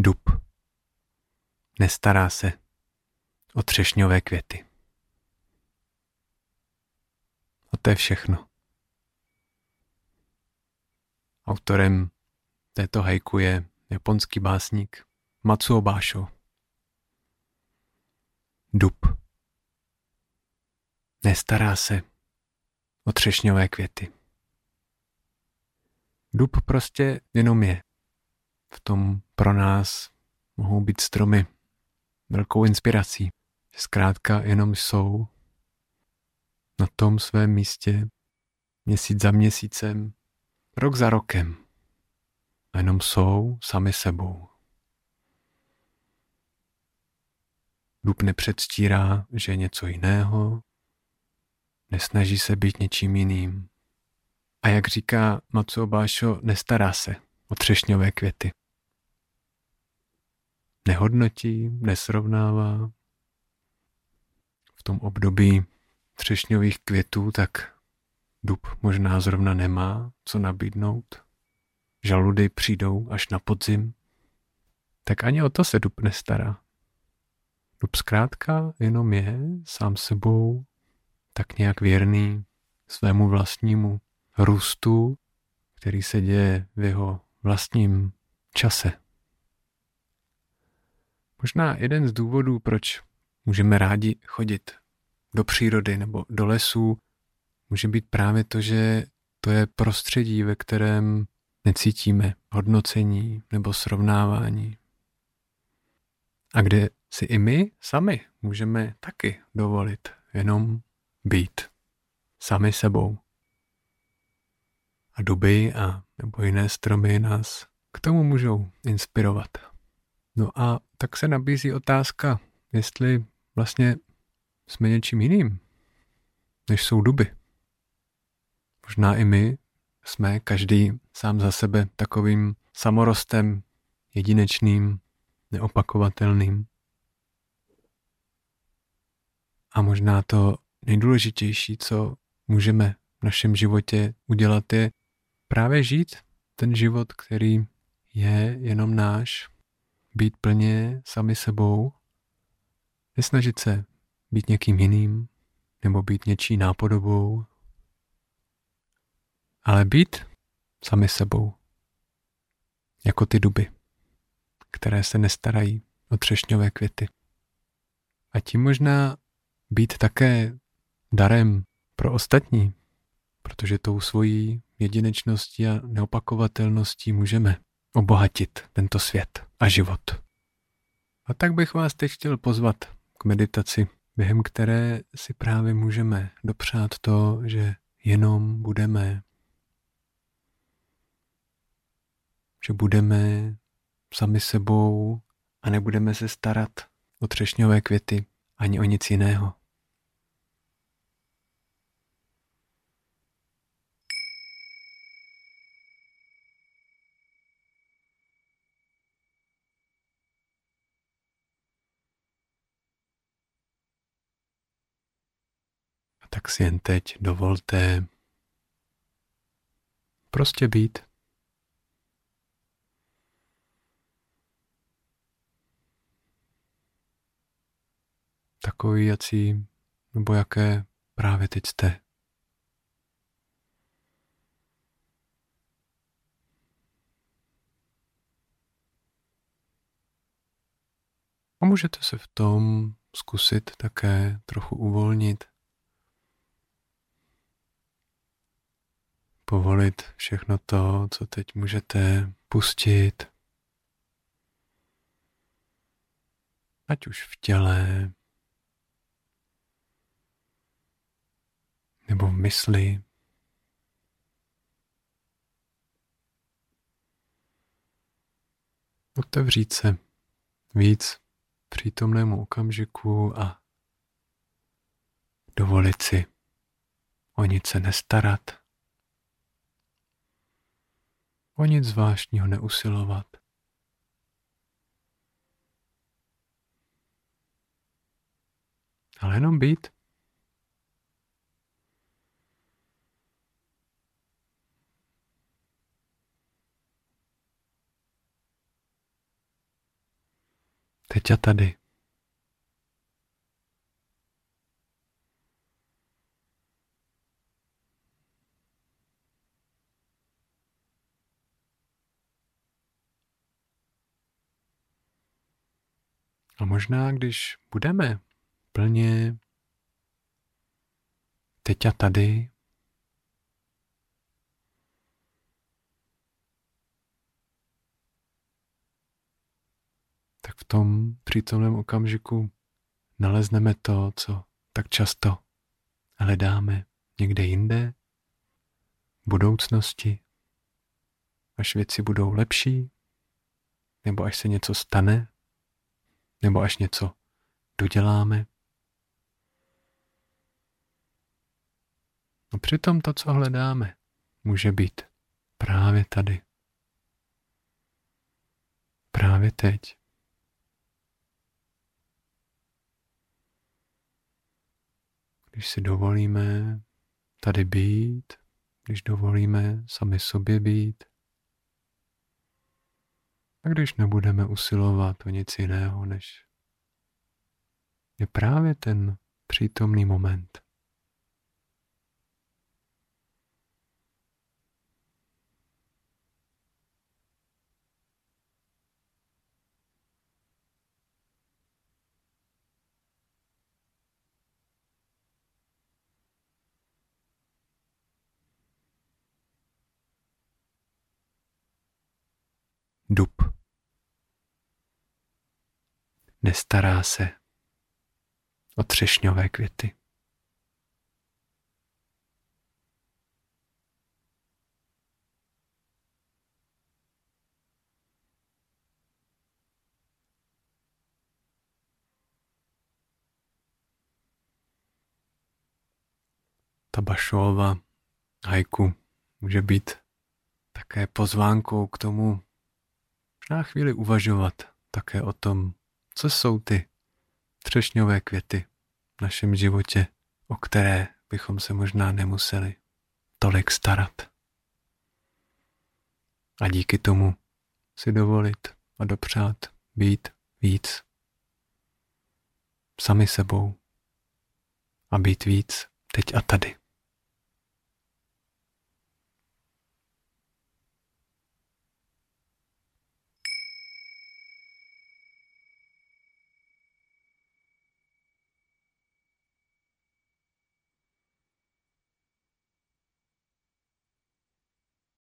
Dub. Nestará se o třešňové květy. A to je všechno. Autorem této hajku je japonský básník Matsuo Basho. Dub. Nestará se o třešňové květy. Dub prostě jenom je. V tom pro nás mohou být stromy velkou inspirací. Zkrátka jenom jsou na tom svém místě měsíc za měsícem, rok za rokem. A jenom jsou sami sebou. Dub nepředstírá, že je něco jiného, nesnaží se být něčím jiným. A jak říká Matsuo Basho, nestará se o třešňové květy. Nehodnotí, nesrovnává. V tom období třešňových květů tak dub možná zrovna nemá co nabídnout. Žaludy přijdou až na podzim. Tak ani o to se dub nestará. Dub zkrátka jenom je sám sebou tak nějak věrný svému vlastnímu růstu, který se děje v jeho vlastním čase. Možná jeden z důvodů, proč můžeme rádi chodit do přírody nebo do lesů, může být právě to, že to je prostředí, ve kterém necítíme hodnocení nebo srovnávání. A kde si i my sami můžeme taky dovolit jenom být sami sebou. A duby a nebo jiné stromy nás k tomu můžou inspirovat. No a tak se nabízí otázka, jestli vlastně jsme něčím jiným, než jsou duby. Možná i my jsme každý sám za sebe takovým samorostem, jedinečným, neopakovatelným. A možná to nejdůležitější, co můžeme v našem životě udělat, je právě žít ten život, který je jenom náš, být plně sami sebou, nesnažit se být někým jiným nebo být něčí nápodobou, ale být sami sebou, jako ty duby, které se nestarají o třešňové květy. A tím možná být také darem pro ostatní, protože tou svojí jedinečností a neopakovatelností můžeme obohatit tento svět a život. A tak bych vás teď chtěl pozvat k meditaci, během které si právě můžeme dopřát to, že jenom budeme, že budeme sami sebou a nebudeme se starat o třešňové květy ani o nic jiného. Si jen teď dovolte prostě být. Takový, jací nebo jaké právě teď jste. A můžete se v tom zkusit také trochu uvolnit. Povolit všechno to, co teď můžete pustit. Ať už v těle, nebo v mysli. Otevřít se víc přítomnému okamžiku a dovolit si o nic se nestarat o nic zvláštního neusilovat. Ale jenom být. teď a tady. A možná, když budeme plně teď a tady, tak v tom přítomném okamžiku nalezneme to, co tak často hledáme někde jinde, v budoucnosti, až věci budou lepší, nebo až se něco stane, nebo až něco doděláme. A přitom to, co hledáme, může být právě tady. Právě teď. Když si dovolíme tady být, když dovolíme sami sobě být, a když nebudeme usilovat o nic jiného, než je právě ten přítomný moment. Dub. Nestará se o třešňové květy. Ta Bašova hajku může být také pozvánkou k tomu možná chvíli uvažovat také o tom, co jsou ty třešňové květy v našem životě, o které bychom se možná nemuseli tolik starat. A díky tomu si dovolit a dopřát být víc sami sebou a být víc teď a tady.